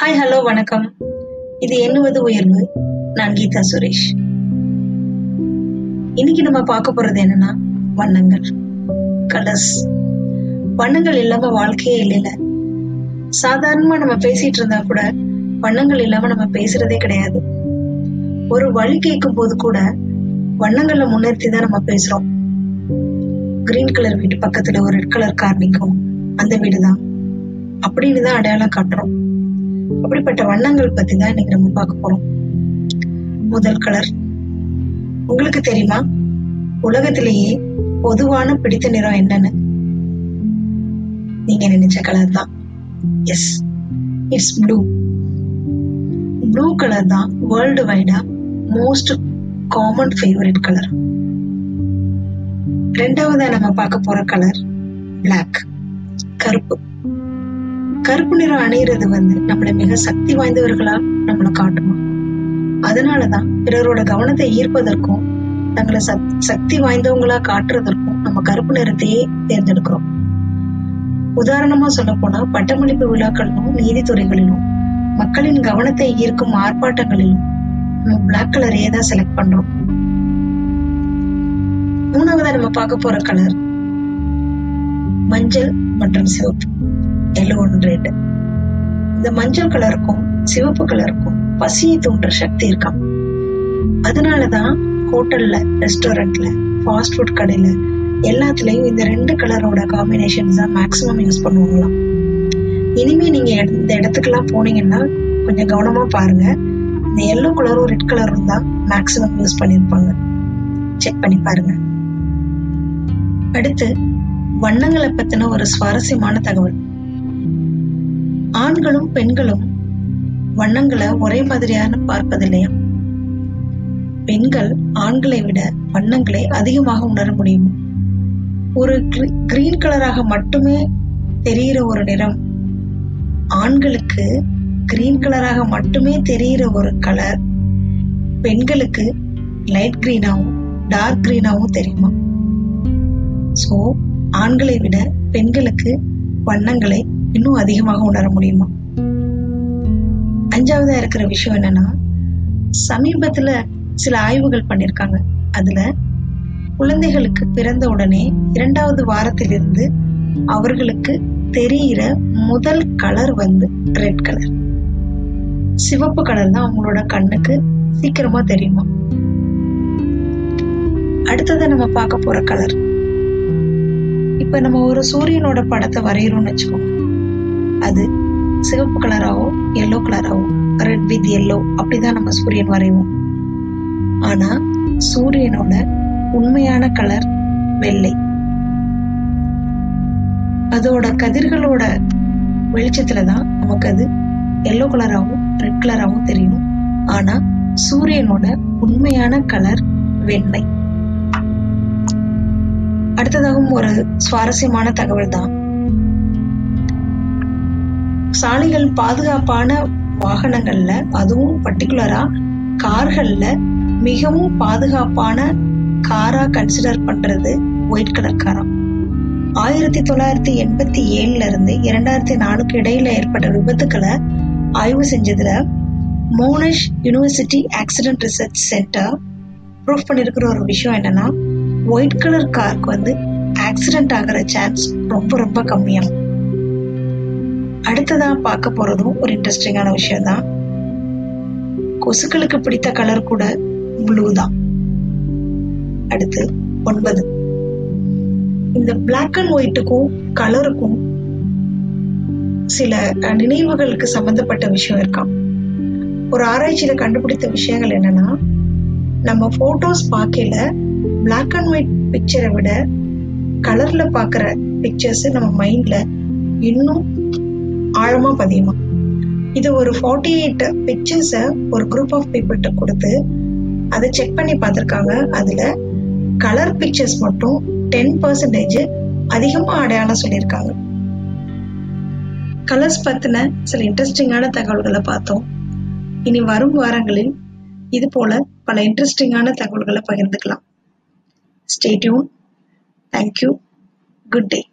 Hi hello வணக்கம். இது எண்ணுவது உயர்வு. நான் கீதா சுரேஷ். இன்னைக்கு நம்ம பார்க்க போறது என்னன்னா வண்ணங்கள். கலர்ஸ் வண்ணங்கள் இல்லாம வாழ்க்கையே இல்லைல சாதாரணமா நம்ம பேசிட்டு இருந்தா கூட வண்ணங்கள் இல்லாம நம்ம பேசுறதே கிடையாது. ஒரு வழி கேட்கும் போது கூட வண்ணங்களை முன்னிறுத்தி தான் நம்ம பேசுறோம். கிரீன் கலர் வீட்டு பக்கத்துல ஒரு ரெட் கலர் கார் நிற்கும் அந்த வீடு தான் அப்படின்னு தான் அடையாளம் காட்டுறோம். அப்படிப்பட்ட வண்ணங்கள் பத்தி தான் இன்னைக்கு நம்ம பார்க்க போறோம். முதல் கலர் உங்களுக்கு தெரியுமா? உலகத்திலேயே பொதுவான பிடித்த நிறம் என்னன்னு? நீங்க நினைச்ச கலர் தான். Yes it's blue blue colour தான் வேர்ல்டு வைடா மோஸ்ட் காமன் ஃபேவரட் கலர் ரெண்டாவதா நம்ம பார்க்க போற கலர் பிளாக் கருப்பு. கருப்பு நிறம் அணையிறது வந்து நம்மளை மிக சக்தி வாய்ந்தவர்களா நம்மளை காட்டுமா? அதனாலதான் பிறரோட கவனத்தை ஈர்ப்பதற்கும் தங்களை சக்தி வாய்ந்தவங்களா காட்டுறதற்கும் நம்ம கருப்பு நிறத்தையே தேர்ந்தெடுக்கிறோம். உதாரணமா சொல்ல போனா பட்டமளிப்பு விழாக்களிலும் நீதித்துறைகளிலும் மக்களின் கவனத்தை ஈர்க்கும் ஆர்ப்பாட்டங்களிலும் நம்ம பிளாக் கலரையே தான் செலக்ட் பண்றோம். மூணாவதா நம்ம பார்க்க போற கலர் மஞ்சள் மற்றும் சிவப்பு. எல்லோ ரெட் இந்த மஞ்சள் கலருக்கும் சிவப்பு கலருக்கும் பசியை தூண்டுற சக்தி இருக்காம் அதனாலதான் ஹோட்டல்ல ரெஸ்டாரண்ட்ல ஃபாஸ்ட் ஃபுட் கடையில எல்லாத்துலயும் இந்த ரெண்டு கலரோட காம்பினேஷன்ஸ் தான் மேக்சிமம் யூஸ் பண்ணுவாங்களாம். இனிமே நீங்க இந்த இடத்துக்கெல்லாம் போனீங்கன்னா கொஞ்சம் கவனமா பாருங்க. இந்த எல்லோ கலரும் ரெட் கலரும் தான் மேக்சிமம் யூஸ் பண்ணியிருப்பாங்க. செக் பண்ணி பாருங்க. அடுத்து வண்ணங்களை பத்தின ஒரு சுவாரஸ்யமான தகவல். ஆண்களும் பெண்களும் வண்ணங்களை ஒரே மாதிரியான பார்ப்பதில்லையா? பெண்கள் ஆண்களை விட வண்ணங்களை அதிகமாக உணர முடியும்? ஒரு கிரீன் கலராக மட்டுமே தெரிகிற ஒரு நிறம். ஆண்களுக்கு கிரீன் கலராக மட்டுமே தெரிகிற ஒரு கலர். பெண்களுக்கு லைட் கிரீனாவும் டார்க் கிரீனாவும் தெரியுமா? சோ ஆண்களை விட பெண்களுக்கு வண்ணங்களை இன்னும் அதிகமாக உணர முடியுமா? அஞ்சாவதா இருக்கிற விஷயம் என்னன்னா சமீபத்துல சில ஆய்வுகள் பண்ணிருக்காங்க. அதுல குழந்தைகளுக்கு பிறந்த உடனே இரண்டாவது வாரத்திலிருந்து அவர்களுக்கு தெரிகிற முதல் கலர் வந்து ரெட் கலர் சிவப்பு கலர் தான் அவங்களோட கண்ணுக்கு சீக்கிரமா தெரியுமா? அடுத்ததை நம்ம பார்க்க போற கலர் இப்ப நம்ம ஒரு சூரியனோட படத்தை வரைகிறோம்னு வச்சுக்கோங்க. அது சிவப்பு கலராவோ எல்லோ கலராகவோ ரெட் வித் எல்லோ அப்படிதான் நம்ம சூரியன் வரைவோம். ஆனா சூரியனோட உண்மையான கலர் வெள்ளை. அதோட கதிர்களோட வெளிச்சத்துல தான் நமக்கு அது எல்லோ கலராகவும் ரெட் கலராகவும் தெரியும். ஆனா சூரியனோட உண்மையான கலர் வெண்மை அடுத்ததாகவும் ஒரு சுவாரஸ்யமான தகவல் தான் சாலைகள் பாதுகாப்பான வாகனங்கள்ல அதுவும் பர்டிகுலரா கார்கள்ல மிகவும் பாதுகாப்பான காரா கன்சிடர் பண்றது ஒயிட் கலர் காரா. ஆயிரத்தி தொள்ளாயிரத்தி எண்பத்தி ஏழுல இருந்து இரண்டாயிரத்தி நாலுக்கு இடையில ஏற்பட்ட விபத்துக்களை ஆய்வு செஞ்சதுல Monash university accident research centre prove பண்ணிருக்கிற ஒரு விஷயம் என்னன்னா ஒயிட் கலர் காருக்கு வந்து ஆக்சிடென்ட் ஆகிற சான்ஸ் ரொம்ப ரொம்ப கம்மியாகும். அடுத்ததா பார்க்க போறதும் ஒரு இன்ட்ரெஸ்டிங்கான விஷயம் தான் கொசுக்களுக்கு பிடித்த கலர் கூட ப்ளூ தான். அடுத்து ஒன்பது. இந்த பிளாக் அண்ட் ஒயிட்டுக்கும் கலருக்கும் சில நினைவுகளுக்கு சம்பந்தப்பட்ட விஷயம் இருக்காம் ஒரு ஆராய்ச்சியில கண்டுபிடித்த விஷயங்கள் என்னன்னா நம்ம போட்டோஸ் பார்க்கல பிளாக் அண்ட் ஒயிட் பிக்சரை விட கலர்ல பாக்குற பிக்சர்ஸ் நம்ம மைண்ட்ல இன்னும் ஆழமா பதியுமா? இது ஒரு ஃபார்ட்டி எயிட் பிக்சர்ஸ ஒரு குரூப் ஆஃப் பீப்புள்கிட்ட கொடுத்து அதை செக் பண்ணி பார்த்துருக்காங்க. அதுல கலர் பிக்சர்ஸ் மட்டும் டென் பர்சன்டேஜ் அதிகமா அடையாளம் சொல்லியிருக்காங்க. கலர்ஸ் பத்தின சில இன்ட்ரெஸ்டிங்கான தகவல்களை பார்த்தோம். இனி வரும் வாரங்களில் இது போல பல இன்ட்ரெஸ்டிங்கான தகவல்களை பகிர்ந்துக்கலாம். Stay tuned thank you good day